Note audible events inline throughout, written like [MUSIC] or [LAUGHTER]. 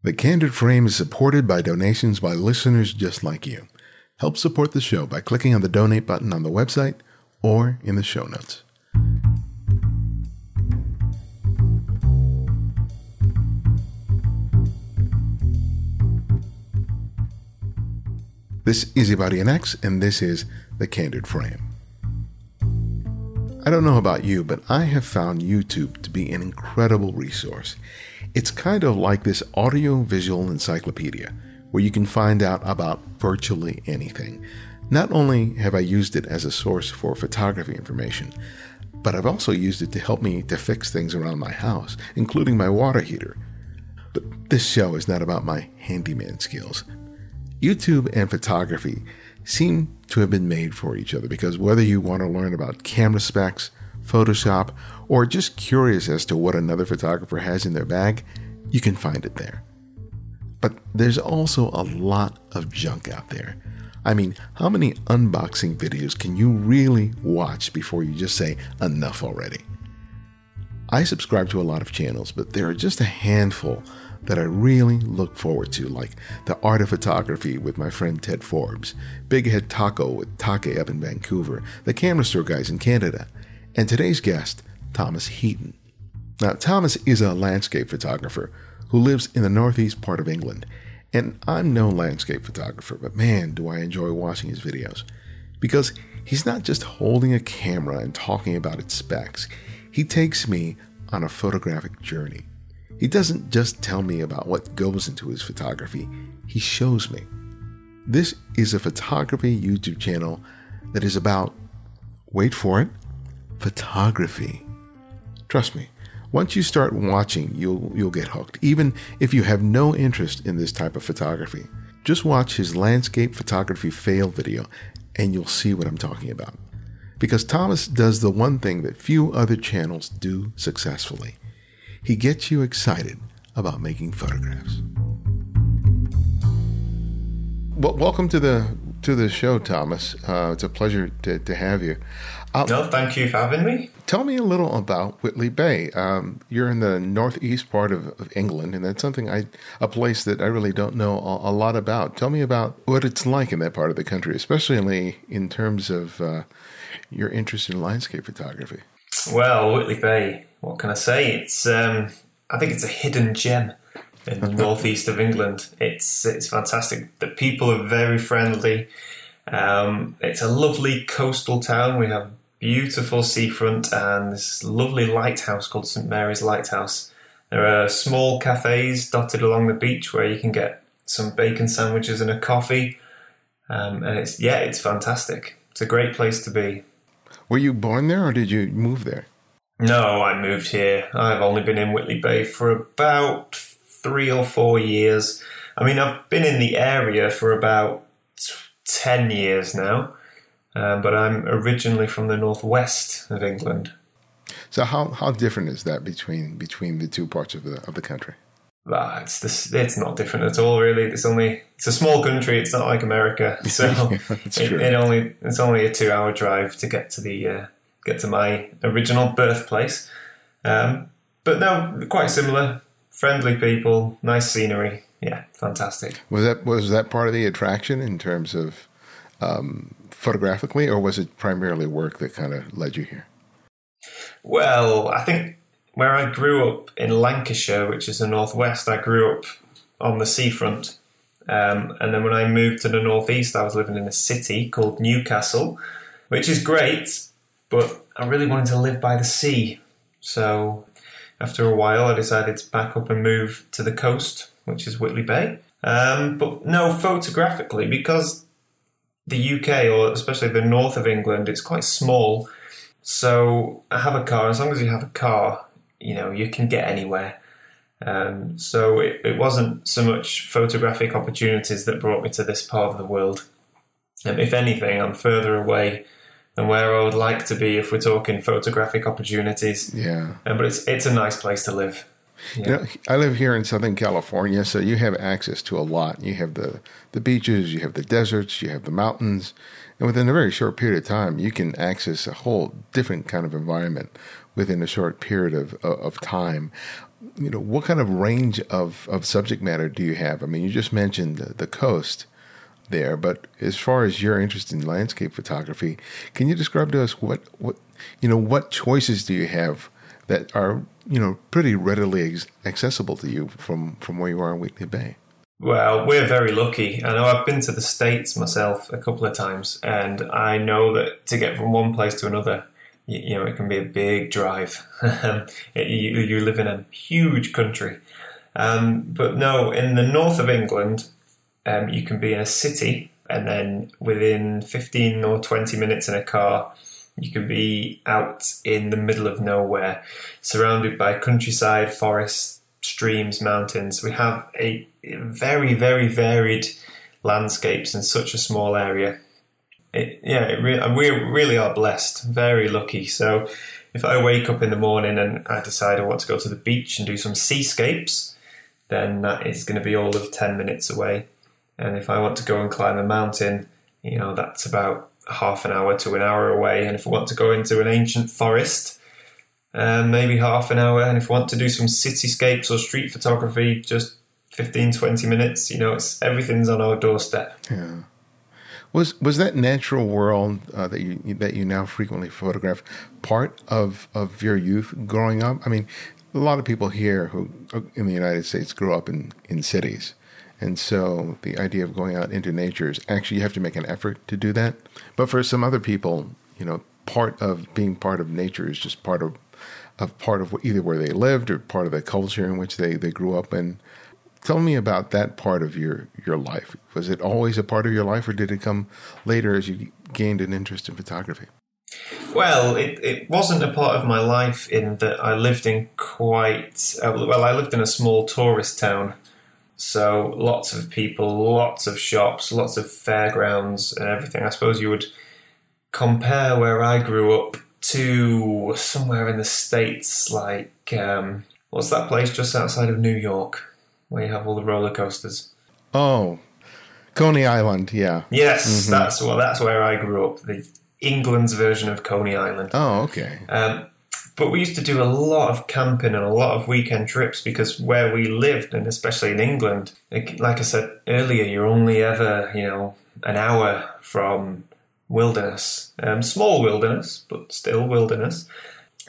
The Candid Frame is supported by donations by listeners just like you. Help support the show by clicking on the donate button on the website or in the show notes. This is Ibarionex, and this is The Candid Frame. I don't know about you, but I have found YouTube to be an incredible resource. It's kind of like this audio visual encyclopedia where you can find out about virtually anything. Not only have I used it as a source for photography information, but I've also used it to help me to fix things around my house, including my water heater. But this show is not about my handyman skills. YouTube and photography seem to have been made for each other because whether you want to learn about camera specs, Photoshop, or just curious as to what another photographer has in their bag, you can find it there. But there's also a lot of junk out there. I mean, how many unboxing videos can you really watch before you just say enough already? I subscribe to a lot of channels, but there are just a handful that I really look forward to, like The Art of Photography with my friend Ted Forbes, Big Head Taco with Taku in Vancouver, The Camera Store Guys in Canada, and today's guest, Thomas Heaton. Now, Thomas is a landscape photographer who lives in the northeast part of England, and I'm no landscape photographer, but man, do I enjoy watching his videos. Because he's not just holding a camera and talking about its specs, he takes me on a photographic journey. He doesn't just tell me about what goes into his photography, he shows me. This is a photography YouTube channel that is about, wait for it, photography. Trust me, once you start watching, you'll you'll get hooked. Even if you have no interest in this type of photography, just watch his landscape photography fail video and you'll see what I'm talking about. Because Thomas does the one thing that few other channels do successfully. He gets you excited about making photographs. Well, welcome to the to the show, Thomas. Uh, it's a pleasure to, to have you. Uh, no, thank you for having me. Tell me a little about Whitley Bay. Um, you're in the northeast part of, of, England, and that's something I, a place that I really don't know a, a, lot about. Tell me about what it's like in that part of the country, especially in terms of uh, your interest in landscape photography. Well, Whitley Bay, what can I say? It's, um, I think it's a hidden gem in the [LAUGHS] northeast of England. It's it's fantastic. The people are very friendly. Um, it's a lovely coastal town. We have beautiful seafront and this lovely lighthouse called St Mary's Lighthouse. There are small cafes dotted along the beach where you can get some bacon sandwiches and a coffee. Um, and it's yeah, it's fantastic. It's a great place to be. Were you born there or did you move there? No, I moved here. I've only been in Whitley Bay for about three or four years. I mean, I've been in the area for about 10 years now. Um, but I'm originally from the northwest of England. So how, how different is that between between the two parts of the of the country? Ah, it's this, it's not different at all, really. It's only it's a small country. It's not like America, [LAUGHS] so it, it, only it's only a two hour drive to get to the uh, get to my original birthplace. Um, but no, quite similar. Friendly people, nice scenery. Yeah, fantastic. Was that was that part of the attraction in terms of um, photographically, or was it primarily work that kind of led you here? Well, I think where I grew up in Lancashire, which is the northwest, I grew up on the seafront. Um, and then when I moved to the northeast, I was living in a city called Newcastle, which is great, but I really wanted to live by the sea. So after a while, I decided to back up and move to the coast, which is Whitley Bay. Um, but no, photographically, because the UK or especially the north of England, it's quite small. So I have a car. As long as you have a car, you know you can get anywhere. Um, so it, it, wasn't so much photographic opportunities that brought me to this part of the world. Um, if anything, I'm further away than where I would like to be if we're talking photographic opportunities. Yeah. Um, but it's it's a nice place to live. Yeah. You know, I live here in Southern California, so you have access to a lot. You have the, the beaches, you have the deserts, you have the mountains, and within a very short period of time, you can access a whole different kind of environment within a short period of of time. you know, what kind of range of, of subject matter do you have? I mean, you just mentioned the, the coast there, but as far as your interest in landscape photography, can you describe to us what, what you know, what choices do you have that are, you know, pretty readily accessible to you from, from where you are in Whitley Bay? Well, we're very lucky. I know I've been to the States myself a couple of times, and I know that to get from one place to another, you, you know, it can be a big drive. [LAUGHS] you, you, live in a huge country. Um, but no, in the north of England, um, you can be in a city, and then within 15 or 20 minutes in a car, you can be out in the middle of nowhere, surrounded by countryside, forests, streams, mountains. We have a very, very varied landscapes in such a small area. It, yeah, it re- we really are blessed, very lucky. So, if I wake up in the morning and I decide I want to go to the beach and do some seascapes, then that is going to be all of 10 minutes away. And if I want to go and climb a mountain, you know, that's about half an hour to an hour away. And if I want to go into an ancient forest, um, maybe half an hour. And if I want to do some cityscapes or street photography, just 15, 20 minutes. You know, it's everything's on our doorstep. Yeah. Was was that natural world uh, that you that you now frequently photograph part of of your youth growing up? I mean, a lot of people here who in the United States grew up in in cities, and so the idea of going out into nature is actually you have to make an effort to do that. But for some other people, you know, part of being part of nature is just part of of part of either where they lived or part of the culture in which they, they grew up in. Tell me about that part of your, your life. Was it always a part of your life, or did it come later as you gained an interest in photography? Well, it, it wasn't a part of my life in that I lived in quite, uh, well, I lived in a small tourist town. So lots of people, lots of shops, lots of fairgrounds and everything. I suppose you would compare where I grew up to somewhere in the States, like, um, what's that place just outside of New York? where you have all the roller coasters. Oh, Coney Island, yeah. Yes, mm-hmm. that's well, that's where I grew up. The England's version of Coney Island. Oh, okay. Um, but we used to do a lot of camping and a lot of weekend trips because where we lived, and especially in England, like I said earlier, you're only ever you know an hour from wilderness, um, small wilderness, but still wilderness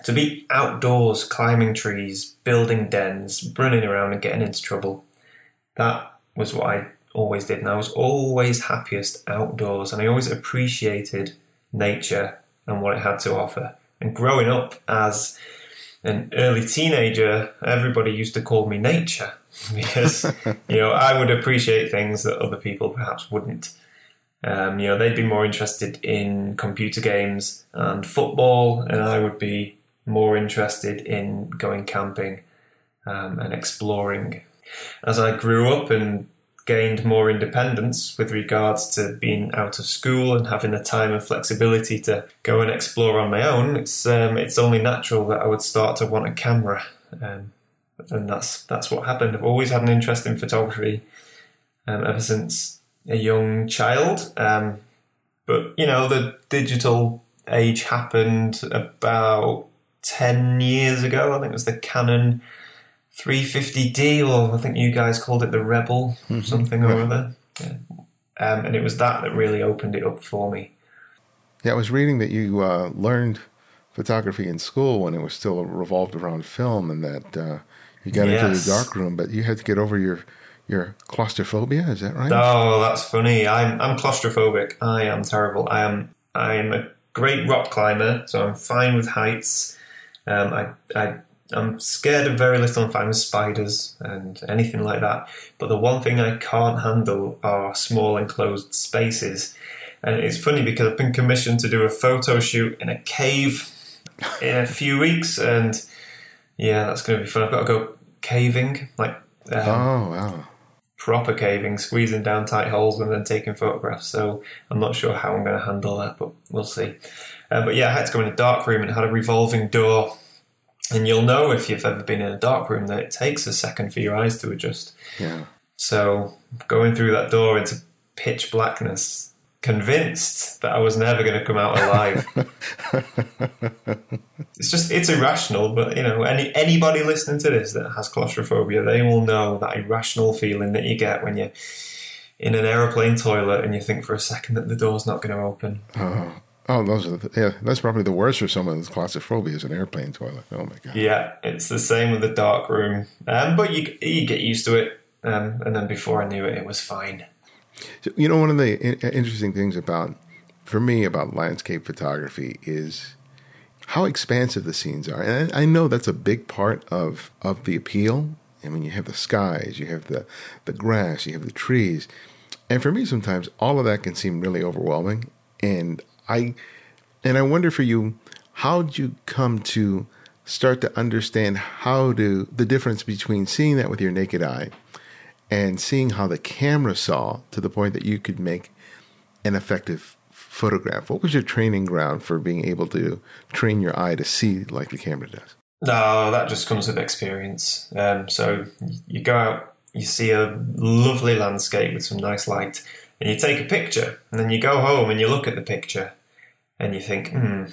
to be outdoors, climbing trees, building dens, running around and getting into trouble, that was what I always did. And I was always happiest outdoors and I always appreciated nature and what it had to offer. And growing up as an early teenager, everybody used to call me nature [LAUGHS] because, you know, I would appreciate things that other people perhaps wouldn't. Um, you know, they'd be more interested in computer games and football, and I would be more interested in going camping um, and exploring. As I grew up and gained more independence with regards to being out of school and having the time and flexibility to go and explore on my own, it's um, it's only natural that I would start to want a camera, um, and that's that's what happened. I've always had an interest in photography um, ever since a young child, um, but you know the digital age happened about 10 years ago. I think it was the Canon 350D, or I think you guys called it the Rebel, mm-hmm. something or other. Yeah. Um, and it was that that really opened it up for me. Yeah, I was reading that you uh, learned photography in school when it was still revolved around film, and that uh, you got yes. into the dark room, but you had to get over your your claustrophobia. Is that right? Oh, that's funny. I'm I'm claustrophobic. I am terrible. I am I'm a great rock climber, so I'm fine with heights. Um, I, I, I'm scared of very little. I'm fine with spiders and anything like that. But the one thing I can't handle are small enclosed spaces. And it's funny because I've been commissioned to do a photo shoot in a cave in a few weeks, and yeah, that's going to be fun. I've got to go caving, like um, oh wow, proper caving, squeezing down tight holes and then taking photographs. So I'm not sure how I'm going to handle that, but we'll see. Uh, but yeah, I had to go in a dark room and it had a revolving door. And you'll know if you've ever been in a dark room that it takes a second for your eyes to adjust. Yeah. So going through that door into pitch blackness, convinced that I was never going to come out alive. [LAUGHS] it's just it's irrational, but you know, any anybody listening to this that has claustrophobia, they will know that irrational feeling that you get when you're in an aeroplane toilet and you think for a second that the door's not going to open. Oh, oh, those are the, yeah. That's probably the worst for someone with claustrophobia is an airplane toilet. Oh my god. Yeah, it's the same with the dark room, um, but you you get used to it, um, and then before I knew it, it was fine. So, you know, one of the interesting things about, for me, about landscape photography is how expansive the scenes are. And I know that's a big part of, of the appeal. I mean, you have the skies, you have the, the grass, you have the trees. And for me, sometimes all of that can seem really overwhelming. And I, and I wonder for you, how did you come to start to understand how to, the difference between seeing that with your naked eye and seeing how the camera saw to the point that you could make an effective photograph. What was your training ground for being able to train your eye to see like the camera does? No, that just comes with experience. Um, so you go out, you see a lovely landscape with some nice light, and you take a picture, and then you go home and you look at the picture, and you think, hmm,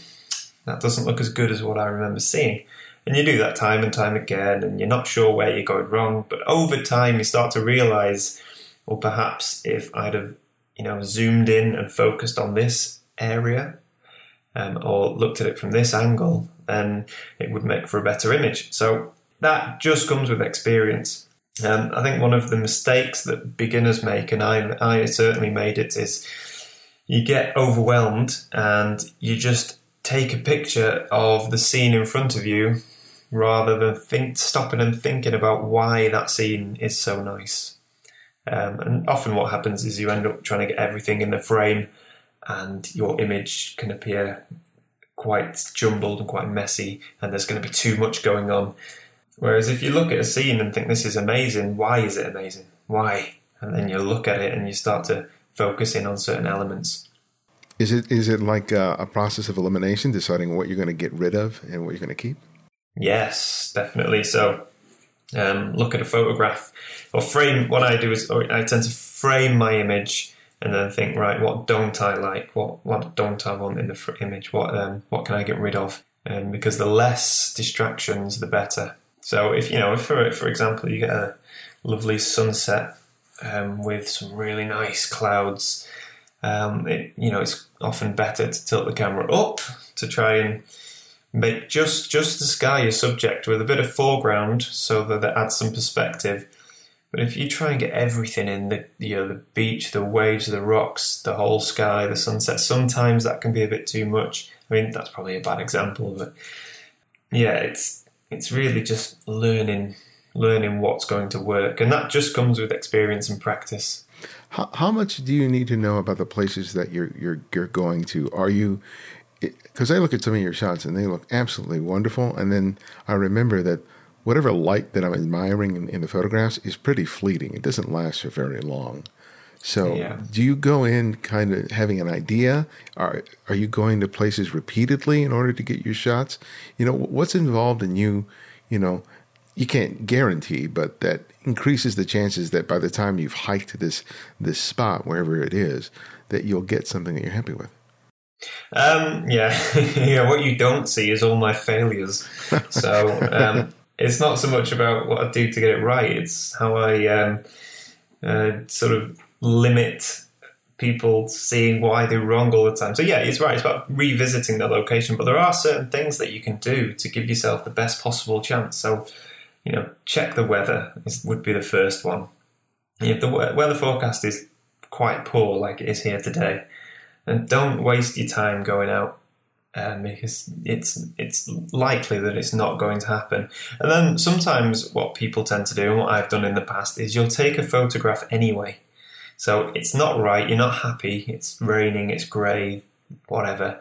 that doesn't look as good as what I remember seeing. And you do that time and time again, and you're not sure where you're going wrong. But over time, you start to realize, well, perhaps if I'd have, you know, zoomed in and focused on this area, um, or looked at it from this angle, then it would make for a better image. So that just comes with experience. Um, I think one of the mistakes that beginners make, and I, I certainly made it, is you get overwhelmed and you just take a picture of the scene in front of you rather than think, stopping and thinking about why that scene is so nice. Um, and often what happens is you end up trying to get everything in the frame and your image can appear quite jumbled and quite messy and there's going to be too much going on. Whereas if you look at a scene and think this is amazing, why is it amazing? Why? And then you look at it and you start to focus in on certain elements. Is it is it like a, a process of elimination, deciding what you're going to get rid of and what you're going to keep? Yes, definitely. So, um, look at a photograph or frame. What I do is I tend to frame my image and then think, right, what don't I like? What what don't I want in the image? What um, what can I get rid of? Um, because the less distractions, the better. So, if you know, if for for example, you get a lovely sunset um, with some really nice clouds, um, it, you know, it's often better to tilt the camera up to try and make just just the sky your subject with a bit of foreground so that it adds some perspective. But if you try and get everything in the you know the beach, the waves, the rocks, the whole sky, the sunset, sometimes that can be a bit too much. I mean, that's probably a bad example, but yeah, it's it's really just learning learning what's going to work, and that just comes with experience and practice. How, how much do you need to know about the places that you're you're you're going to? Are you because I look at some of your shots and they look absolutely wonderful. And then I remember that whatever light that I'm admiring in, in the photographs is pretty fleeting. It doesn't last for very long. So, yeah. do you go in kind of having an idea? Are are you going to places repeatedly in order to get your shots? You know, what's involved in you? You know, you can't guarantee, but that increases the chances that by the time you've hiked to this this spot, wherever it is, that you'll get something that you're happy with. Um, yeah, [LAUGHS] yeah. What you don't see is all my failures. So um, [LAUGHS] it's not so much about what I do to get it right; it's how I um, uh, sort of limit people seeing why they're wrong all the time. So yeah, it's right. It's about revisiting the location, but there are certain things that you can do to give yourself the best possible chance. So you know, check the weather is, would be the first one. If the weather forecast is quite poor, like it is here today and don't waste your time going out um, because it's it's likely that it's not going to happen. And then sometimes what people tend to do, and what I've done in the past, is you'll take a photograph anyway. So it's not right, you're not happy, it's raining, it's grey, whatever.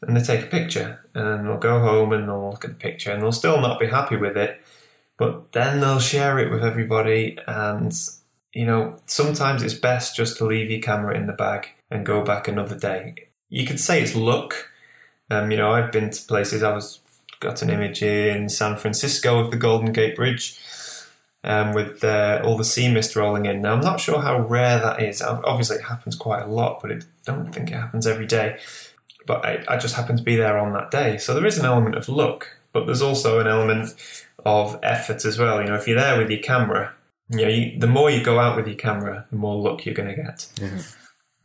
And they take a picture and they'll go home and they'll look at the picture and they'll still not be happy with it. But then they'll share it with everybody and you know, sometimes it's best just to leave your camera in the bag and go back another day. You could say it's luck. Um, you know, I've been to places. I was got an image in San Francisco of the Golden Gate Bridge, um, with uh, all the sea mist rolling in. Now, I'm not sure how rare that is. Obviously, it happens quite a lot, but I don't think it happens every day. But I, I just happened to be there on that day. So there is an element of luck, but there's also an element of effort as well. You know, if you're there with your camera, you know, you, the more you go out with your camera, the more luck you're going to get. Yeah.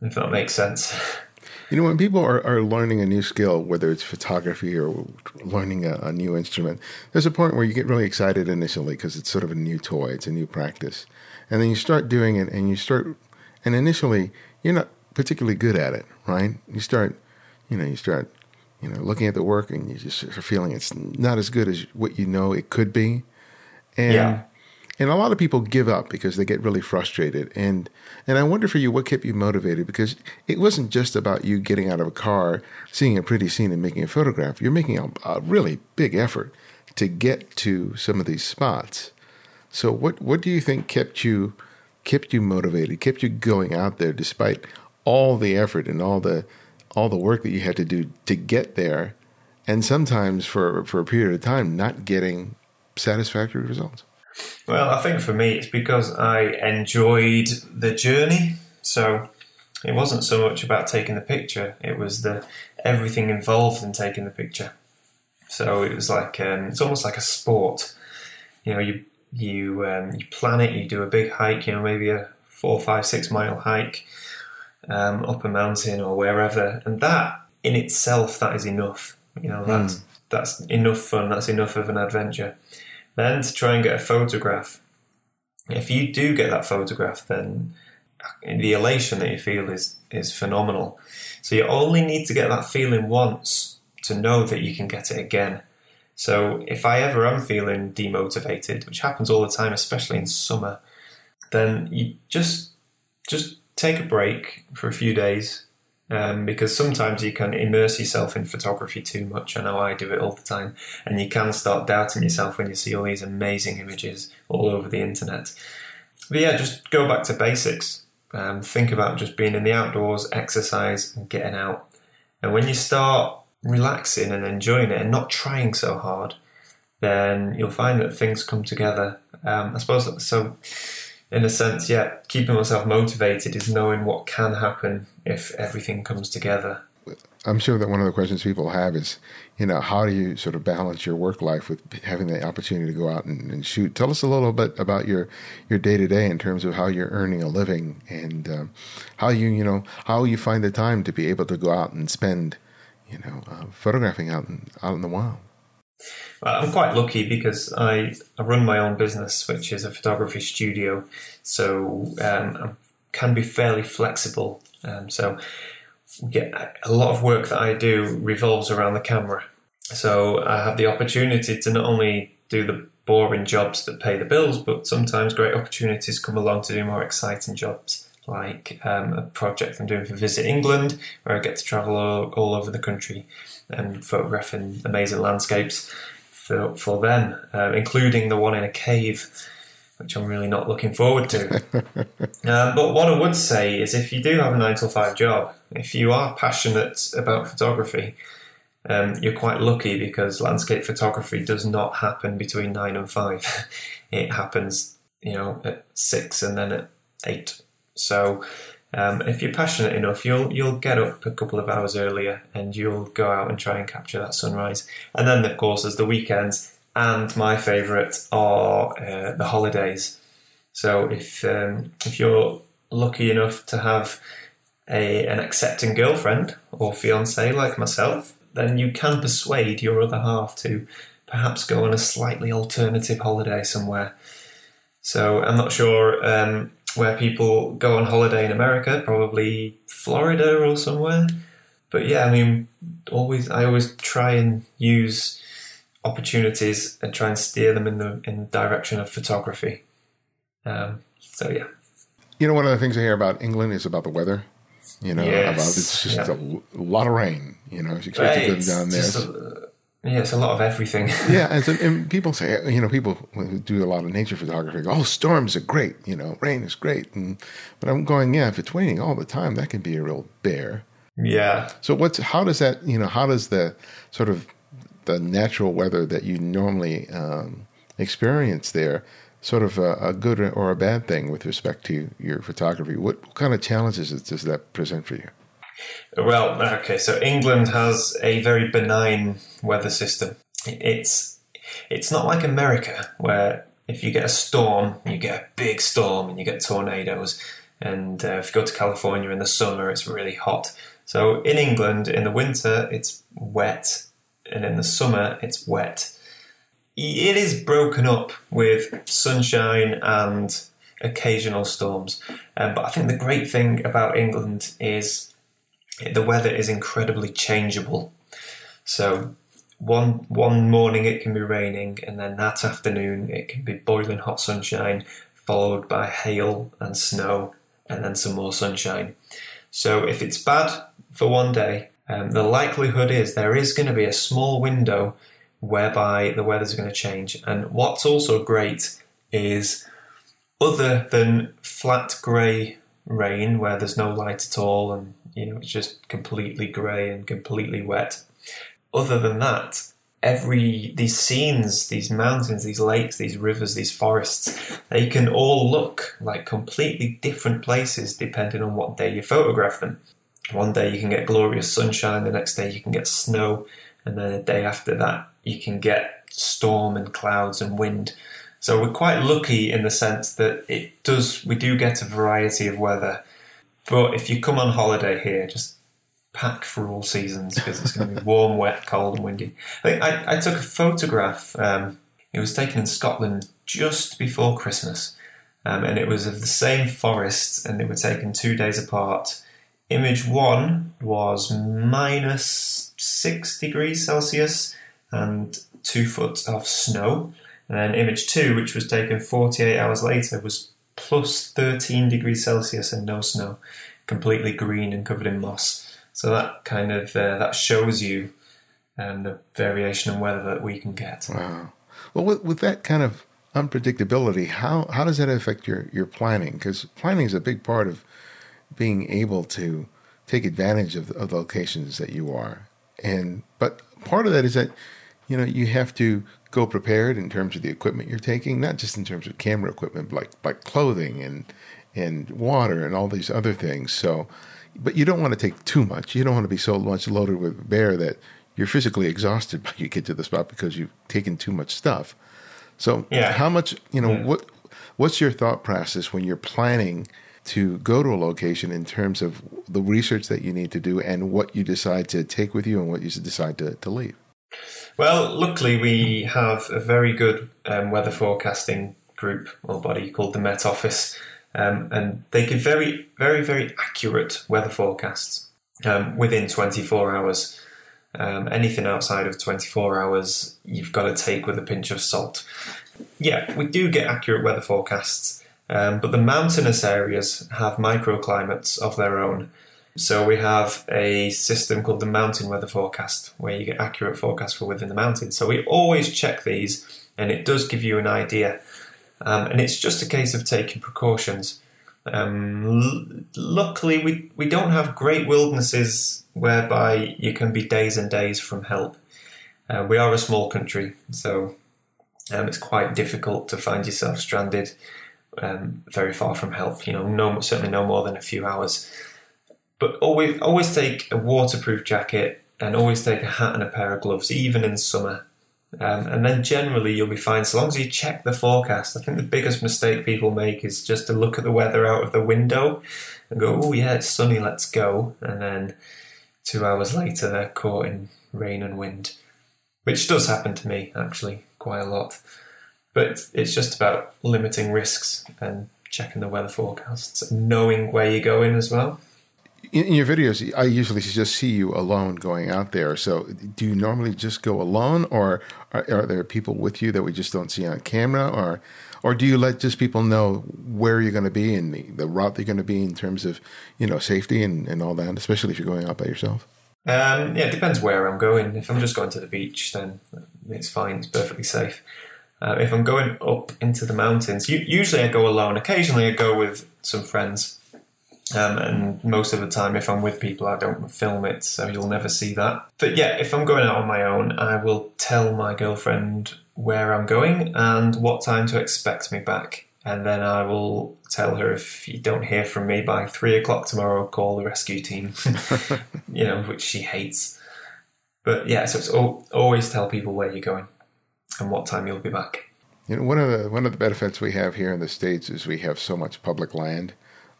If that makes sense. [LAUGHS] You know, when people are, are learning a new skill, whether it's photography or learning a, a new instrument, there's a point where you get really excited initially because it's sort of a new toy, it's a new practice. And then you start doing it and you start, and initially you're not particularly good at it, right? You start, you know, you start, you know, looking at the work and you just are feeling it's not as good as what you know it could be. And yeah. and a lot of people give up because they get really frustrated. And and i wonder for you what kept you motivated? Because it wasn't just about you getting out of a car seeing a pretty scene and making a photograph. You're making a, a really big effort to get to some of these spots. So what what do you think kept you kept you motivated kept you going out there despite all the effort and all the all the work that you had to do to get there and sometimes for for a period of time not getting satisfactory results well, I think for me, it's because I enjoyed the journey. So it wasn't so much about taking the picture; it was the everything involved in taking the picture. So it was like um, it's almost like a sport. You know, you you um, you plan it. You do a big hike. You know, maybe a four, five, six mile hike um, up a mountain or wherever, and that in itself, that is enough. You know, that's mm. that's enough fun. That's enough of an adventure. Then to try and get a photograph. If you do get that photograph, then the elation that you feel is is phenomenal. So you only need to get that feeling once to know that you can get it again. So if I ever am feeling demotivated, which happens all the time, especially in summer, then you just just take a break for a few days, um, because sometimes you can immerse yourself in photography too much. I know I do it all the time, and you can start doubting yourself when you see all these amazing images all over the internet. But yeah, just go back to basics. Um, think about just being in the outdoors, exercise, and getting out. And when you start relaxing and enjoying it and not trying so hard, then you'll find that things come together. Um, I suppose so in a sense, yeah, keeping myself motivated is knowing what can happen if everything comes together. I'm sure that one of the questions people have is, you know, how do you sort of balance your work life with having the opportunity to go out and, and shoot? Tell us a little bit about your your day to day in terms of how you're earning a living and um, how you you know how you find the time to be able to go out and spend, you know, uh, photographing out in, out in the wild. I'm quite lucky because I, I run my own business, which is a photography studio. So um, I can be fairly flexible. Um, so a lot of work that I do revolves around the camera. So I have the opportunity to not only do the boring jobs that pay the bills, but sometimes great opportunities come along to do more exciting jobs, like um, a project I'm doing for Visit England, where I get to travel all, all over the country and photographing amazing landscapes for, for them, uh, including the one in a cave, which I'm really not looking forward to. [LAUGHS] um, but what I would say is if you do have a nine to five job, if you are passionate about photography, um, you're quite lucky because landscape photography does not happen between nine and five. [LAUGHS] it happens, you know, at six and then at eight. So um, if you're passionate enough, you'll you'll get up a couple of hours earlier and you'll go out and try and capture that sunrise. And then, of course, there's the weekends, and my favourite are uh, the holidays. So if um, if you're lucky enough to have a an accepting girlfriend or fiance like myself, then you can persuade your other half to perhaps go on a slightly alternative holiday somewhere. So I'm not sure. Um, where people go on holiday in America, probably Florida or somewhere. But yeah, I mean, always I always try and use opportunities and try and steer them in the in the direction of photography. Um, so yeah. You know, one of the things I hear about England is about the weather. You know, yes. about it's just yeah. a, lot of rain. You know, it's expected right. down there. Yeah, it's a lot of everything. [LAUGHS] yeah, and, people say, you know, people who do a lot of nature photography go, "Oh, storms are great," you know, rain is great, and but I'm going, yeah, if it's raining all the time, that can be a real bear. Yeah. So what's how does that you know how does the sort of the natural weather that you normally um, experience there sort of a, a, good or a bad thing with respect to your photography. What, what kind of challenges does that present for you? Well, okay, so England has a very benign weather system. It's it's not like America where if you get a storm, you get a big storm and you get tornadoes. And uh, if you go to California in the summer, it's really hot. So in England, in the winter, it's wet, and in the summer, it's wet. It is broken up with sunshine and occasional storms. Um, but I think the great thing about England is the weather is incredibly changeable. So one one morning it can be raining, and then that afternoon it can be boiling hot sunshine, followed by hail and snow, and then some more sunshine. So if it's bad for one day, um, the likelihood is there is going to be a small window whereby the weather's going to change. And what's also great is, other than flat grey rain where there's no light at all and you know it's just completely grey and completely wet. Other than that, every these scenes, these mountains, these lakes, these rivers, these forests, they can all look like completely different places depending on what day you photograph them. One day you can get glorious sunshine, the next day you can get snow, and then the day after that you can get storm and clouds and wind. So we're quite lucky in the sense that it does we do get a variety of weather. But if you come on holiday here, just pack for all seasons because it's going to be warm, wet, cold, and windy. I, I, I took a photograph. Um, it was taken in Scotland just before Christmas, um, and it was of the same forest, and they were taken two days apart. Image one was minus six degrees Celsius and two foot of snow. And then image two, which was taken 48 hours later, was plus 13 degrees Celsius and no snow, completely green and covered in moss. So that kind of uh, that shows you um, the variation in weather that we can get. Wow. Well, with, with that kind of unpredictability, how how does that affect your your planning? Because planning is a big part of being able to take advantage of, of the locations that you are. And but part of that is that you know you have to go prepared in terms of the equipment you're taking, not just in terms of camera equipment, but like like clothing and and water and all these other things. So but you don't want to take too much. You don't want to be so much loaded with bear that you're physically exhausted [LAUGHS] by you get to the spot because you've taken too much stuff. So yeah. how much you know yeah. what what's your thought process when you're planning to go to a location in terms of the research that you need to do and what you decide to take with you and what you decide to, to leave? Well, luckily we have a very good um, weather forecasting group or body called the Met Office um, and they give very, very, very accurate weather forecasts um, within 24 hours. Um, anything outside of 24 hours, you've got to take with a pinch of salt. Yeah, we do get accurate weather forecasts, um, but the mountainous areas have microclimates of their own. So we have a system called the mountain weather forecast, where you get accurate forecasts for within the mountains. So we always check these, and it does give you an idea um, and it's just a case of taking precautions. Um, l- luckily, we, we don't have great wildernesses whereby you can be days and days from help. Uh, we are a small country, so um, it's quite difficult to find yourself stranded um, very far from help. You know, no, certainly no more than a few hours. But always, always take a waterproof jacket and always take a hat and a pair of gloves, even in summer. Um, and then generally you'll be fine so long as you check the forecast. I think the biggest mistake people make is just to look at the weather out of the window and go, oh, yeah, it's sunny, let's go. And then two hours later they're caught in rain and wind, which does happen to me actually quite a lot. But it's just about limiting risks and checking the weather forecasts and knowing where you're going as well in, your videos, I usually just see you alone going out there. So, do you normally just go alone, or are, are, there people with you that we just don't see on camera, or or do you let just people know where you're going to be and the, the route they're going to be in terms of you know safety and, and all that, especially if you're going out by yourself? Um, yeah, it depends where I'm going. If I'm just going to the beach, then it's fine. It's perfectly safe. Uh, if I'm going up into the mountains, usually I go alone. Occasionally I go with some friends. Um, and most of the time, if I'm with people, I don't film it, so you'll never see that. But yeah, if I'm going out on my own, I will tell my girlfriend where I'm going and what time to expect me back. And then I will tell her if you don't hear from me by three o'clock tomorrow, call the rescue team, [LAUGHS] you know, which she hates. But yeah, so it's al- always tell people where you're going and what time you'll be back. You know, one of the one of the benefits we have here in the states is we have so much public land.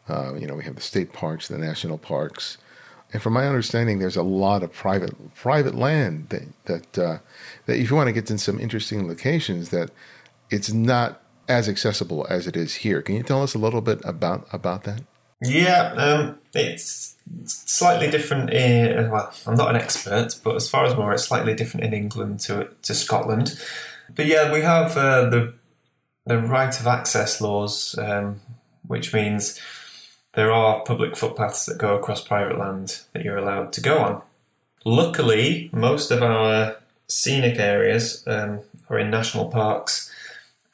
Uh, you know, we have the state parks, the national parks, and from my understanding, there's a lot of private private land that that uh, that if you want to get in some interesting locations, that it's not as accessible as it is here. Can you tell us a little bit about about that? Yeah, um, it's slightly different. In, well, I'm not an expert, but as far as more, it's slightly different in England to to Scotland. But yeah, we have uh, the the right of access laws, um, which means there are public footpaths that go across private land that you're allowed to go on. Luckily, most of our scenic areas um, are in national parks,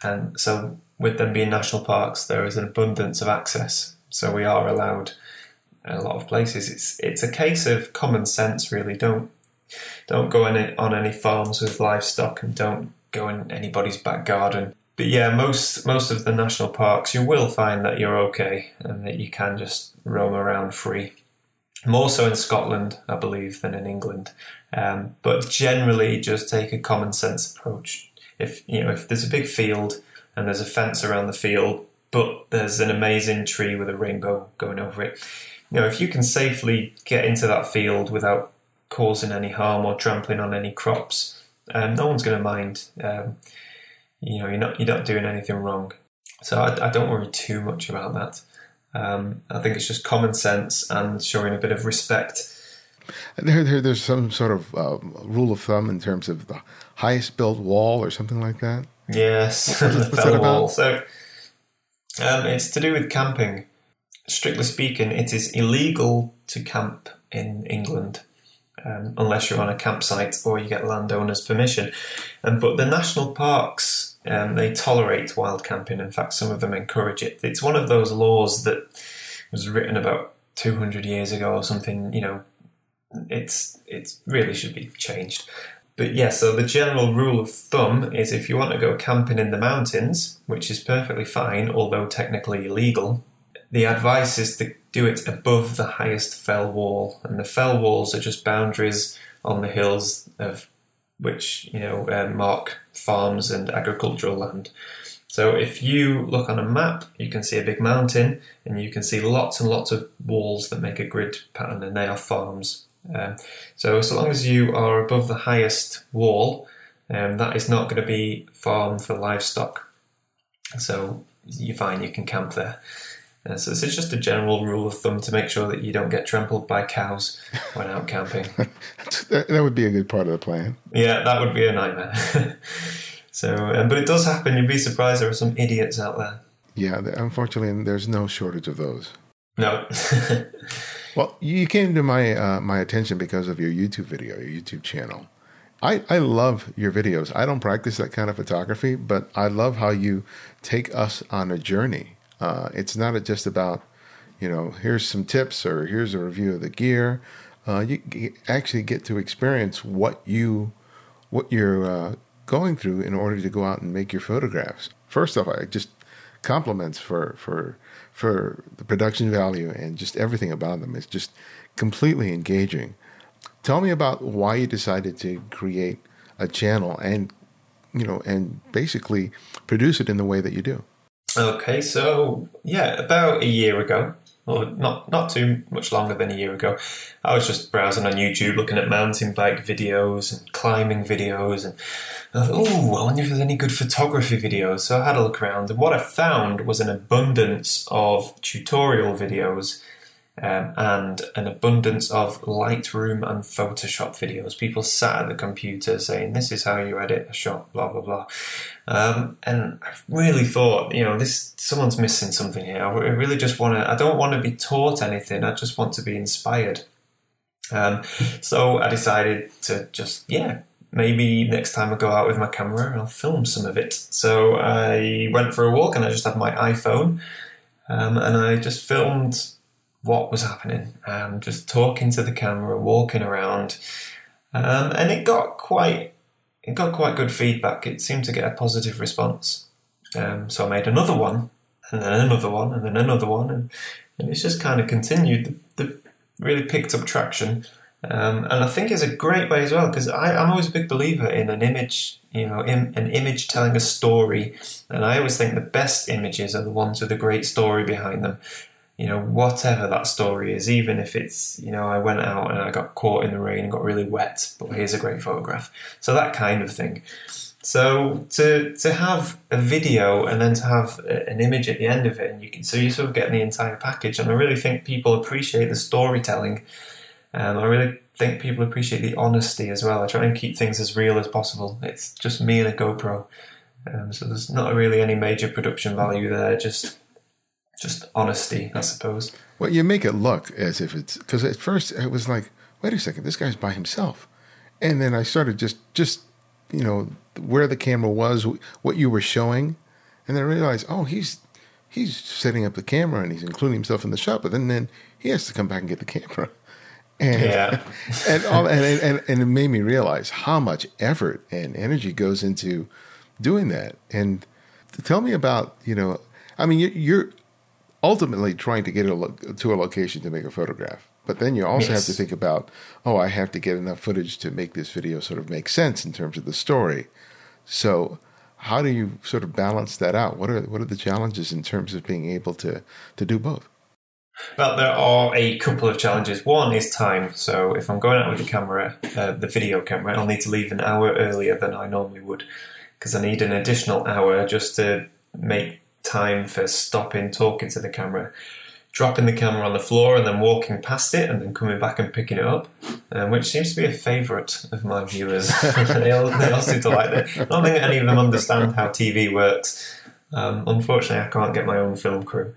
and so with them being national parks, there is an abundance of access. So we are allowed a lot of places. It's it's a case of common sense, really. Don't don't go any, on any farms with livestock, and don't go in anybody's back garden. But yeah, most most of the national parks, you will find that you're okay and that you can just roam around free. More so in Scotland, I believe, than in England. Um, but generally, just take a common sense approach. If you know if there's a big field and there's a fence around the field, but there's an amazing tree with a rainbow going over it, you know if you can safely get into that field without causing any harm or trampling on any crops, um, no one's going to mind. Um, you know, you're not you're not doing anything wrong. So I, I don't worry too much about that. Um, I think it's just common sense and showing a bit of respect. There, there there's some sort of uh, rule of thumb in terms of the highest built wall or something like that. Yes, [LAUGHS] the fell wall. So um, it's to do with camping. Strictly speaking, it is illegal to camp in England um, unless you're on a campsite or you get landowner's permission. Um, but the national parks, um, they tolerate wild camping. In fact, some of them encourage it. It's one of those laws that was written about 200 years ago or something. You know, it's it really should be changed. But yeah, so the general rule of thumb is if you want to go camping in the mountains, which is perfectly fine, although technically illegal, the advice is to do it above the highest fell wall, and the fell walls are just boundaries on the hills of which you know uh, mark farms and agricultural land. So if you look on a map, you can see a big mountain, and you can see lots and lots of walls that make a grid pattern, and they are farms. Um, so so long as you are above the highest wall, um, that is not going to be farm for livestock. So you find you can camp there. Uh, so this is just a general rule of thumb to make sure that you don't get trampled by cows when out camping. [LAUGHS] that, that, would be a good part of the plan. Yeah, that would be a nightmare. [LAUGHS] so, um, but it does happen. You'd be surprised there are some idiots out there. Yeah, unfortunately, there's no shortage of those. No. [LAUGHS] well, you came to my uh, my attention because of your YouTube video, your YouTube channel. I, I love your videos. I don't practice that kind of photography, but I love how you take us on a journey uh, it's not just about, you know, here's some tips or here's a review of the gear. Uh, you actually get to experience what you what you're uh, going through in order to go out and make your photographs. First off, I just compliments for for for the production value and just everything about them. It's just completely engaging. Tell me about why you decided to create a channel and you know and basically produce it in the way that you do. Okay, so yeah, about a year ago, or not not too much longer than a year ago, I was just browsing on YouTube, looking at mountain bike videos and climbing videos, and I thought, oh, I wonder if there's any good photography videos. So I had a look around, and what I found was an abundance of tutorial videos um, and an abundance of Lightroom and Photoshop videos. People sat at the computer saying, "This is how you edit a shot," blah blah blah. Um, and I really thought, you know, this someone's missing something here. I really just want to. I don't want to be taught anything. I just want to be inspired. Um, so I decided to just, yeah, maybe next time I go out with my camera, I'll film some of it. So I went for a walk and I just had my iPhone um, and I just filmed what was happening, um, just talking to the camera, walking around. Um, and it got quite it got quite good feedback. It seemed to get a positive response. Um, so I made another one, and then another one, and then another one, and, and it's just kind of continued. The, the really picked up traction, um, and I think it's a great way as well because I'm always a big believer in an image, you know, in, an image telling a story, and I always think the best images are the ones with a great story behind them. You know, whatever that story is, even if it's, you know, I went out and I got caught in the rain and got really wet, but here's a great photograph. So that kind of thing. So to to have a video and then to have an image at the end of it, and you can so you sort of get the entire package. And I really think people appreciate the storytelling. Um, I really think people appreciate the honesty as well. I try and keep things as real as possible. It's just me and a GoPro, um, so there's not really any major production value there. Just just honesty, I suppose. Well, you make it look as if it's because at first it was like, wait a second, this guy's by himself, and then I started just just you know where the camera was, what you were showing, and then I realized, oh, he's he's setting up the camera and he's including himself in the shot, but then then he has to come back and get the camera. [LAUGHS] And, yeah. [LAUGHS] and, all, and, and, and it made me realize how much effort and energy goes into doing that. And tell me about, you know, I mean, you're ultimately trying to get a, to a location to make a photograph. But then you also yes. have to think about, oh, I have to get enough footage to make this video sort of make sense in terms of the story. So, how do you sort of balance that out? What are what are the challenges in terms of being able to to do both? Well, there are a couple of challenges. One is time. So, if I'm going out with the camera, uh, the video camera, I'll need to leave an hour earlier than I normally would because I need an additional hour just to make time for stopping, talking to the camera dropping the camera on the floor and then walking past it and then coming back and picking it up, um, which seems to be a favourite of my viewers. [LAUGHS] [LAUGHS] they, all, they all seem to like it. I don't think any of them understand how TV works. Um, unfortunately, I can't get my own film crew.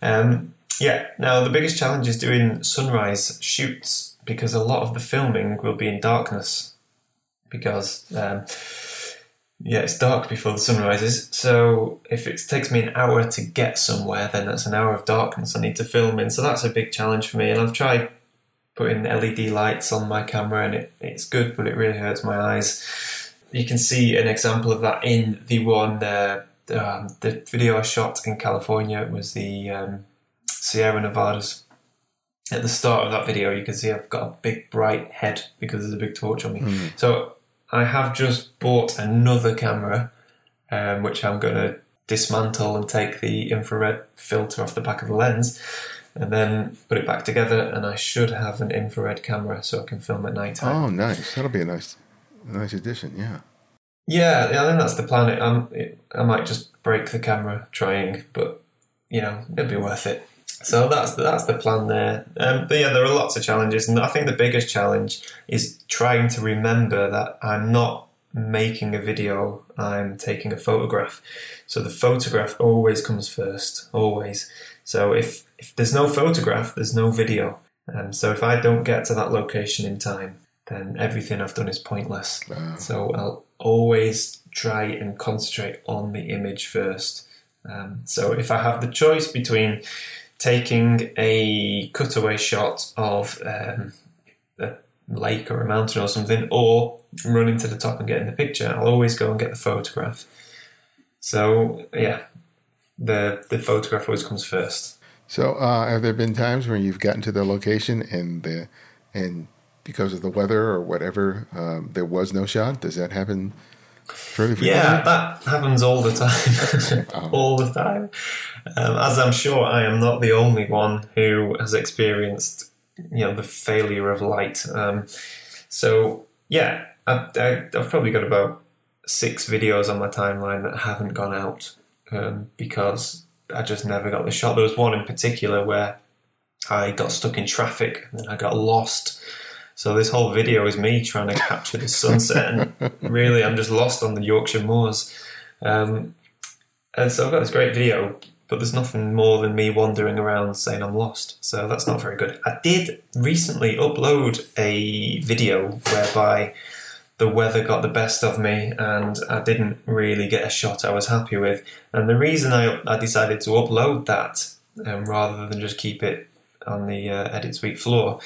Um, yeah, now the biggest challenge is doing sunrise shoots because a lot of the filming will be in darkness because um, yeah, it's dark before the sun rises. So if it takes me an hour to get somewhere, then that's an hour of darkness I need to film in. So that's a big challenge for me. And I've tried putting LED lights on my camera, and it, it's good, but it really hurts my eyes. You can see an example of that in the one, uh, um, the video I shot in California. It was the um, Sierra Nevadas. At the start of that video, you can see I've got a big bright head because there's a big torch on me. Mm. So I have just bought another camera, um, which I'm going to dismantle and take the infrared filter off the back of the lens and then put it back together and I should have an infrared camera so I can film at night time. Oh, nice. That'll be a nice nice addition, yeah. Yeah, I think that's the plan. It, it, I might just break the camera trying, but you know, it'll be worth it. So that's the, that's the plan there. Um, but yeah, there are lots of challenges, and I think the biggest challenge is trying to remember that I'm not making a video; I'm taking a photograph. So the photograph always comes first, always. So if if there's no photograph, there's no video. Um, so if I don't get to that location in time, then everything I've done is pointless. Wow. So I'll always try and concentrate on the image first. Um, so if I have the choice between taking a cutaway shot of um, a lake or a mountain or something, or running to the top and getting the picture, I'll always go and get the photograph. So yeah, the the photograph always comes first. So uh, have there been times when you've gotten to the location and the and because of the weather or whatever, um, there was no shot? Does that happen yeah, that happens all the time. [LAUGHS] all the time. Um, as I'm sure I am not the only one who has experienced, you know, the failure of light. Um, so yeah, I, have probably got about six videos on my timeline that haven't gone out um, because I just never got the shot. There was one in particular where I got stuck in traffic and then I got lost so this whole video is me trying to capture the sunset, and really, I'm just lost on the Yorkshire moors. Um, and so I've got this great video, but there's nothing more than me wandering around saying I'm lost. So that's not very good. I did recently upload a video whereby the weather got the best of me and I didn't really get a shot I was happy with. And the reason I, I decided to upload that um, rather than just keep it on the uh, Edit Suite floor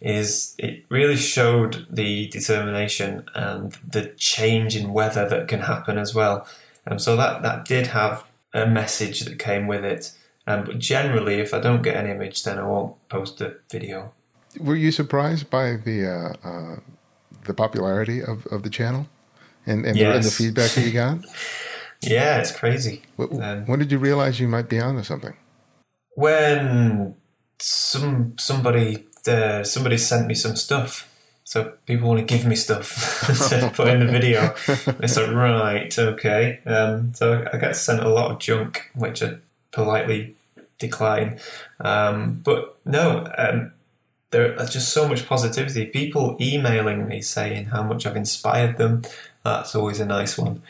is it really showed the determination and the change in weather that can happen as well. And um, so that, that did have a message that came with it. Um, but generally, if I don't get an image, then I won't post a video. Were you surprised by the uh, uh, the popularity of, of the channel and and, yes. the, and, the, feedback that you got? [LAUGHS] yeah, it's crazy. What, um, when did you realize you might be onto something? When some somebody somebody sent me some stuff. So people want to give me stuff [LAUGHS] to put in the video. It's like right, okay. Um, so I get sent a lot of junk, which I politely decline. Um, but no, um, there's just so much positivity. People emailing me saying how much I've inspired them. That's always a nice one.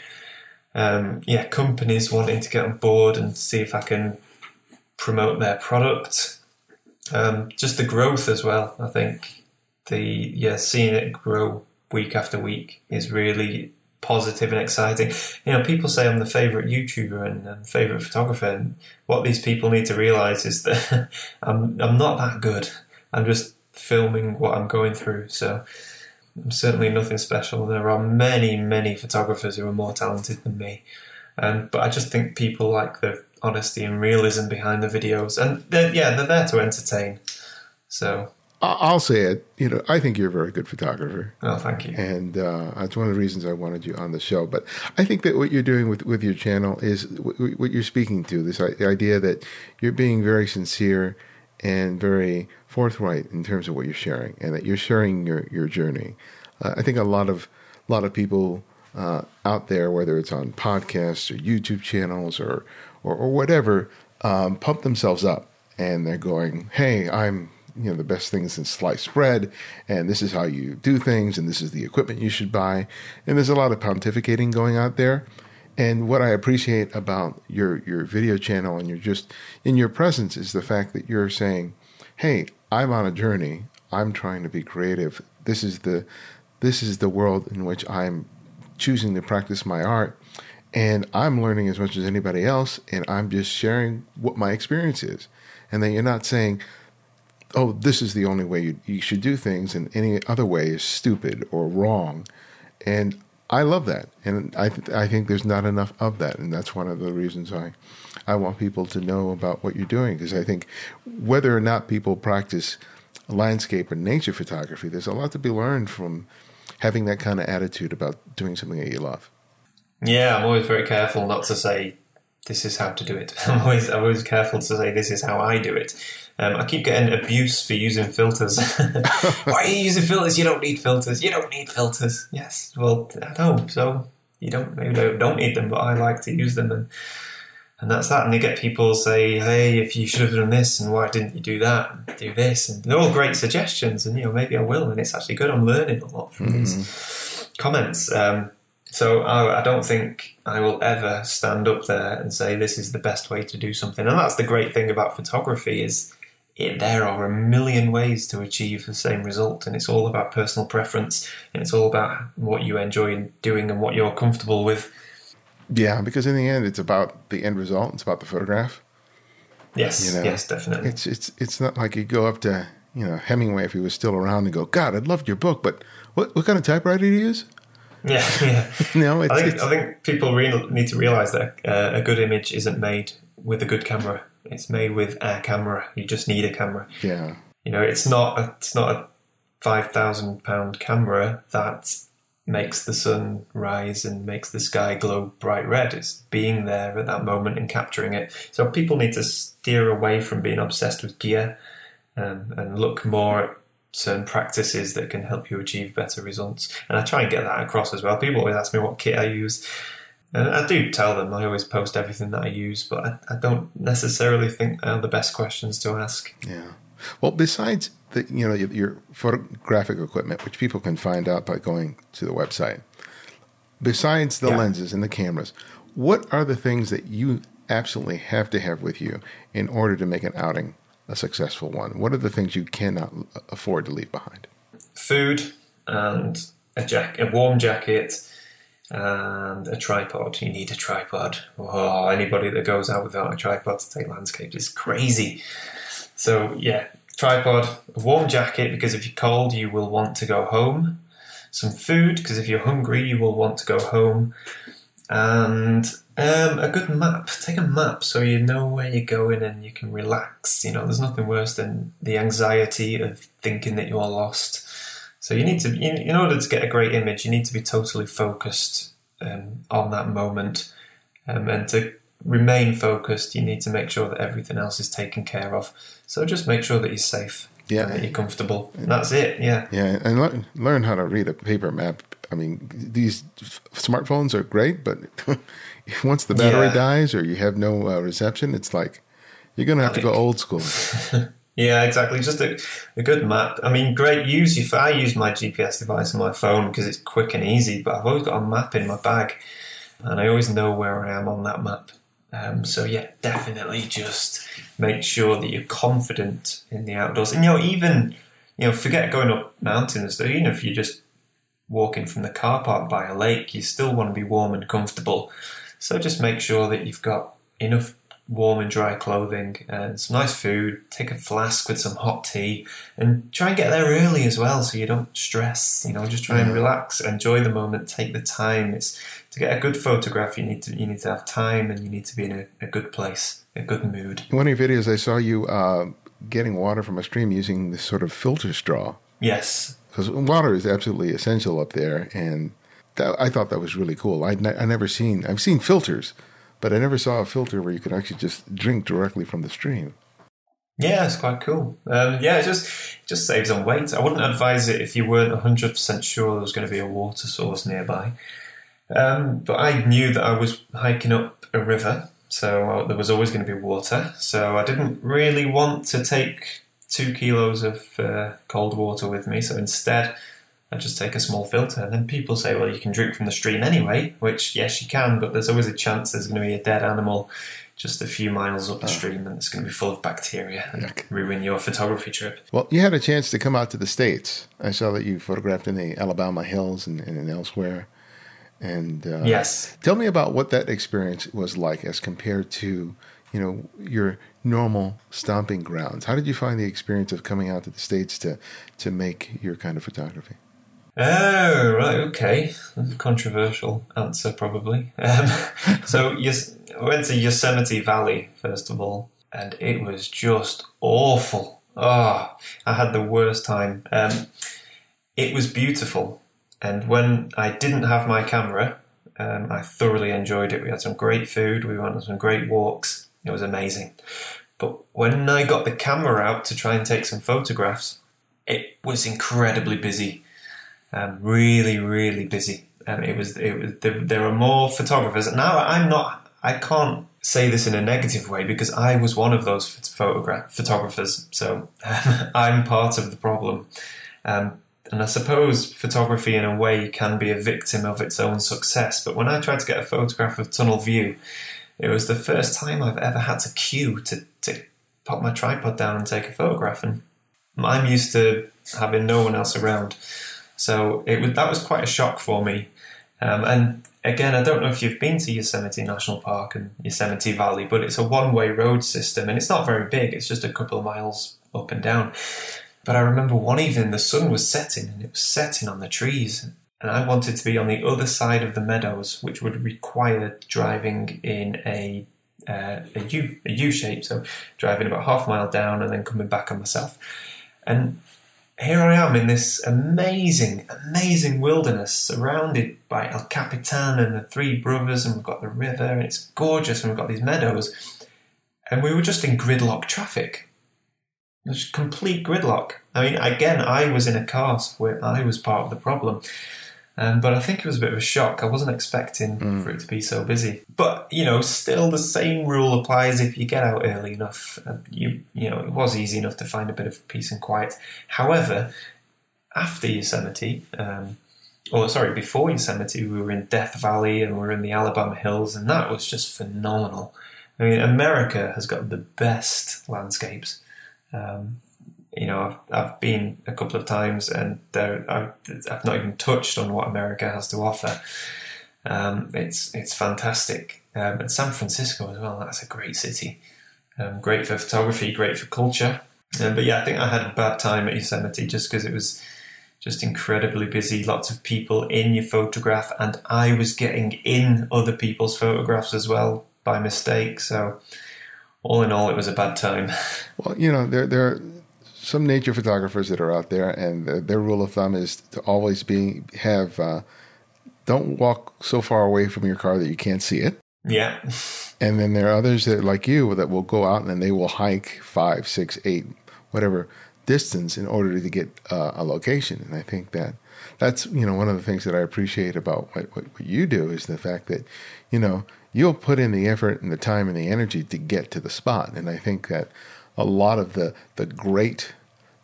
Um, yeah, companies wanting to get on board and see if I can promote their product. Um, just the growth as well. I think the yeah seeing it grow week after week is really positive and exciting. You know, people say I'm the favorite YouTuber and, and favorite photographer, and what these people need to realize is that [LAUGHS] I'm I'm not that good. I'm just filming what I'm going through. So I'm certainly nothing special. There are many, many photographers who are more talented than me. Um, but I just think people like the honesty and realism behind the videos, and they're, yeah, they're there to entertain. So I'll say it. You know, I think you're a very good photographer. Oh, thank you. And uh, that's one of the reasons I wanted you on the show. But I think that what you're doing with, with your channel is what you're speaking to this idea that you're being very sincere and very forthright in terms of what you're sharing, and that you're sharing your your journey. Uh, I think a lot of a lot of people uh, out there, whether it's on podcasts or YouTube channels or or, or whatever, um, pump themselves up and they're going, "Hey, I'm you know the best things in sliced bread, and this is how you do things, and this is the equipment you should buy." And there's a lot of pontificating going out there. And what I appreciate about your your video channel and your just in your presence is the fact that you're saying, "Hey, I'm on a journey. I'm trying to be creative. This is the this is the world in which I'm choosing to practice my art." And I'm learning as much as anybody else, and I'm just sharing what my experience is. And then you're not saying, "Oh, this is the only way you, you should do things," and any other way is stupid or wrong. And I love that, and I th- I think there's not enough of that, and that's one of the reasons I I want people to know about what you're doing because I think whether or not people practice landscape or nature photography, there's a lot to be learned from having that kind of attitude about doing something that you love. Yeah, I'm always very careful not to say this is how to do it. [LAUGHS] I'm always I'm always careful to say this is how I do it. Um, I keep getting abuse for using filters. [LAUGHS] Why are you using filters? You don't need filters. You don't need filters. Yes, well I don't. So you don't maybe don't need them, but I like to use them and. And that's that. And they get people say, "Hey, if you should have done this, and why didn't you do that? And do this?" And they're all great suggestions. And you know, maybe I will. And it's actually good. I'm learning a lot from mm-hmm. these comments. Um, so I, I, don't think I will ever stand up there and say this is the best way to do something. And that's the great thing about photography is it, there are a million ways to achieve the same result, and it's all about personal preference, and it's all about what you enjoy doing and what you're comfortable with. Yeah, because in the end, it's about the end result. It's about the photograph. Yes, you know, yes, definitely. It's it's it's not like you go up to you know Hemingway if he was still around and go, God, I loved your book, but what what kind of typewriter do you use? Yeah, [LAUGHS] yeah. no, it's, I think it's... I think people need to realize that uh, a good image isn't made with a good camera. It's made with a camera. You just need a camera. Yeah. You know, it's not a, it's not a five thousand pound camera that makes the sun rise and makes the sky glow bright red. It's being there at that moment and capturing it. So people need to steer away from being obsessed with gear and, and look more at certain practices that can help you achieve better results. And I try and get that across as well. People always ask me what kit I use. And I do tell them, I always post everything that I use, but I, I don't necessarily think they're the best questions to ask. Yeah. Well, besides the, you know, your photographic equipment, which people can find out by going to the website, besides the yeah. lenses and the cameras, what are the things that you absolutely have to have with you in order to make an outing a successful one? What are the things you cannot afford to leave behind? Food and a jack, a warm jacket, and a tripod. You need a tripod. Oh, anybody that goes out without a tripod to take landscapes is crazy. So yeah, tripod, a warm jacket because if you're cold, you will want to go home. Some food because if you're hungry, you will want to go home. And um, a good map. Take a map so you know where you're going and you can relax. You know, there's nothing worse than the anxiety of thinking that you're lost. So you need to, in order to get a great image, you need to be totally focused um, on that moment. Um, and to remain focused, you need to make sure that everything else is taken care of. So just make sure that you're safe. Yeah. And that you're comfortable. And that's it. Yeah. Yeah, and learn, learn how to read a paper map. I mean, these smartphones are great, but [LAUGHS] [LAUGHS] once the battery Yeah. dies or you have no uh, reception, it's like you're going to have to go old school. [LAUGHS] Yeah, exactly. Just a, a good map. I mean, great. Use your. I use my GPS device on my phone because it's quick and easy. But I've always got a map in my bag, and I always know where I am on that map. Um, so yeah, definitely just make sure that you're confident in the outdoors. And you know, even you know, forget going up mountains. Though, even if you're just walking from the car park by a lake, you still want to be warm and comfortable. So just make sure that you've got enough warm and dry clothing and some nice food. Take a flask with some hot tea and try and get there early as well so you don't stress. You know, just try and relax, enjoy the moment, take the time. It's to get a good photograph you need to you need to have time and you need to be in a, a good place, a good mood. One of your videos, I saw you uh, getting water from a stream using this sort of filter straw. Yes. because water is absolutely essential up there, and that, I thought that was really cool. I ne- I never seen I've seen filters, but I never saw a filter where you could actually just drink directly from the stream. Yeah, it's quite cool. Um, yeah, it just just saves on weight. I wouldn't advise it if you weren't hundred percent sure there was going to be a water source nearby. Um, but I knew that I was hiking up a river, so there was always going to be water. So I didn't really want to take two kilos of uh, cold water with me. So instead, I just take a small filter. And then people say, "Well, you can drink from the stream anyway," which yes, you can, but there's always a chance there's going to be a dead animal just a few miles up the stream, and it's going to be full of bacteria and Yuck. ruin your photography trip. Well, you had a chance to come out to the states. I saw that you photographed in the Alabama hills and, and elsewhere. And uh, Yes. tell me about what that experience was like as compared to you know your normal stomping grounds. How did you find the experience of coming out to the states to to make your kind of photography? Oh, right, okay. That's a controversial answer, probably. Um, [LAUGHS] so, I went to Yosemite Valley, first of all, and it was just awful. Oh, I had the worst time. Um, it was beautiful, and when I didn't have my camera, um, I thoroughly enjoyed it. We had some great food, we went on some great walks. It was amazing. But when I got the camera out to try and take some photographs, it was incredibly busy um, really, really busy. Um, it was, it was there, there were more photographers. Now I'm not, I can't say this in a negative way because I was one of those photograph photographers. So [LAUGHS] I'm part of the problem. Um, and I suppose photography, in a way, can be a victim of its own success. But when I tried to get a photograph of tunnel view, it was the first time I've ever had to queue to, to pop my tripod down and take a photograph. And I'm used to having no one else around. So it was, that was quite a shock for me. Um, and again, I don't know if you've been to Yosemite National Park and Yosemite Valley, but it's a one way road system and it's not very big, it's just a couple of miles up and down. But I remember one evening the sun was setting and it was setting on the trees. And I wanted to be on the other side of the meadows, which would require driving in a uh, a U a U shape, so driving about half a mile down and then coming back on myself. And here I am in this amazing, amazing wilderness, surrounded by El Capitan and the Three Brothers, and we've got the river, and it's gorgeous, and we've got these meadows, and we were just in gridlock traffic. There's complete gridlock. I mean, again, I was in a car where I was part of the problem. Um, but I think it was a bit of a shock. I wasn't expecting for it to be so busy. But you know, still the same rule applies if you get out early enough. And you you know, it was easy enough to find a bit of peace and quiet. However, after Yosemite, um, or sorry, before Yosemite, we were in Death Valley and we were in the Alabama Hills, and that was just phenomenal. I mean, America has got the best landscapes. Um, you know, I've, I've been a couple of times and there, I've, not even touched on what America has to offer. Um, it's it's fantastic. Um, and San Francisco as well, that's a great city. Um, great for photography, great for culture. Um, but yeah, I think I had a bad time at Yosemite just because it was just incredibly busy, lots of people in your photograph, and I was getting in other people's photographs as well by mistake. So, all in all, it was a bad time. Well, you know, there there some nature photographers that are out there, and their, their rule of thumb is to always be have uh, don't walk so far away from your car that you can't see it. Yeah. [LAUGHS] And then there are others that, like you, that will go out and they will hike five, six, eight, whatever distance in order to get uh, a location. And I think that that's you know one of the things that I appreciate about what, what, what you do is the fact that you know you'll put in the effort and the time and the energy to get to the spot. And I think that a lot of the the great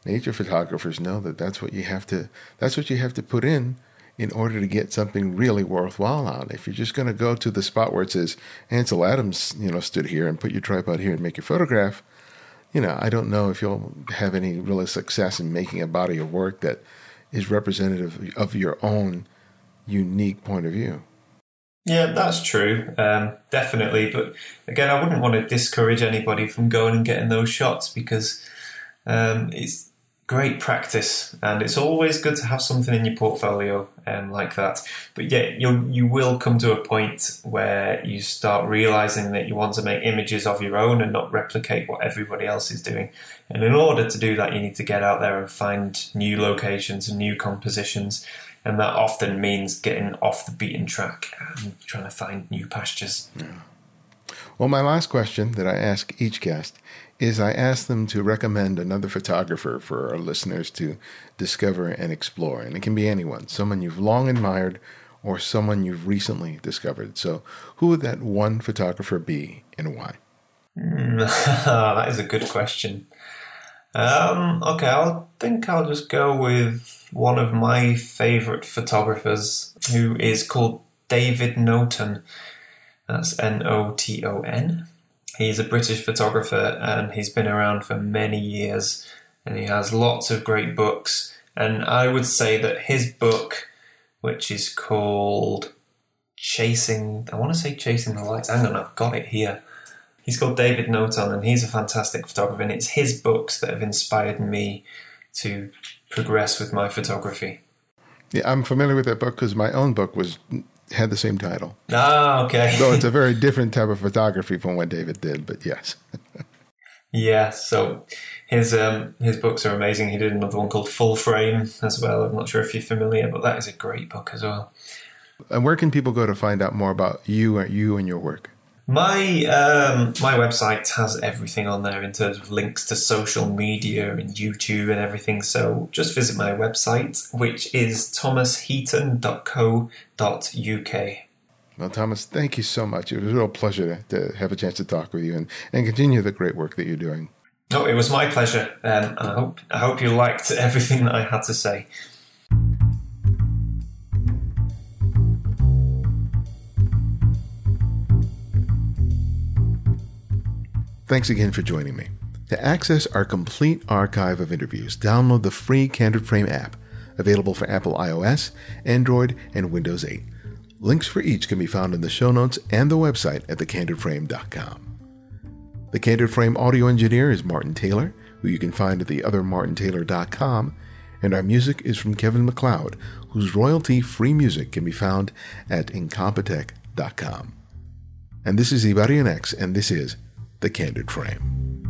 nature photographers know that that's what you have to that's what you have to put in in order to get something really worthwhile out. If you're just going to go to the spot where it says Ansel Adams, you know, stood here and put your tripod here and make your photograph, you know, I don't know if you'll have any real success in making a body of work that is representative of your own unique point of view. Yeah, that's true. Um, definitely. But again, I wouldn't want to discourage anybody from going and getting those shots because um, it's great practice and it's always good to have something in your portfolio um, like that. But yeah, you you will come to a point where you start realizing that you want to make images of your own and not replicate what everybody else is doing. And in order to do that, you need to get out there and find new locations and new compositions and that often means getting off the beaten track and trying to find new pastures. Yeah. Well, my last question that I ask each guest is I ask them to recommend another photographer for our listeners to discover and explore. And it can be anyone, someone you've long admired or someone you've recently discovered. So, who would that one photographer be and why? Mm, [LAUGHS] that is a good question. Um, okay, I think I'll just go with one of my favourite photographers, who is called David Noton. That's N O T O N. He's a British photographer and he's been around for many years and he has lots of great books. And I would say that his book, which is called Chasing, I want to say Chasing the Lights. Hang on, I've got it here. He's called David Noton, and he's a fantastic photographer, and it's his books that have inspired me to progress with my photography. Yeah, I'm familiar with that book because my own book was had the same title. Ah, okay. Though it's a very [LAUGHS] different type of photography from what David did, but yes. [LAUGHS] yeah, so his um, his books are amazing. He did another one called Full Frame as well. I'm not sure if you're familiar, but that is a great book as well. And where can people go to find out more about you, you and your work? My um, my website has everything on there in terms of links to social media and YouTube and everything. So just visit my website, which is thomasheaton.co.uk. Well, Thomas, thank you so much. It was a real pleasure to, to have a chance to talk with you and, and continue the great work that you're doing. Oh, it was my pleasure. Um, I hope I hope you liked everything that I had to say. Thanks again for joining me. To access our complete archive of interviews, download the free Candid Frame app, available for Apple iOS, Android, and Windows 8. Links for each can be found in the show notes and the website at thecandidframe.com. The Candid Frame audio engineer is Martin Taylor, who you can find at theothermartintaylor.com, and our music is from Kevin MacLeod, whose royalty-free music can be found at incompetech.com. And this is Ibarionex, and this is the Candid Frame.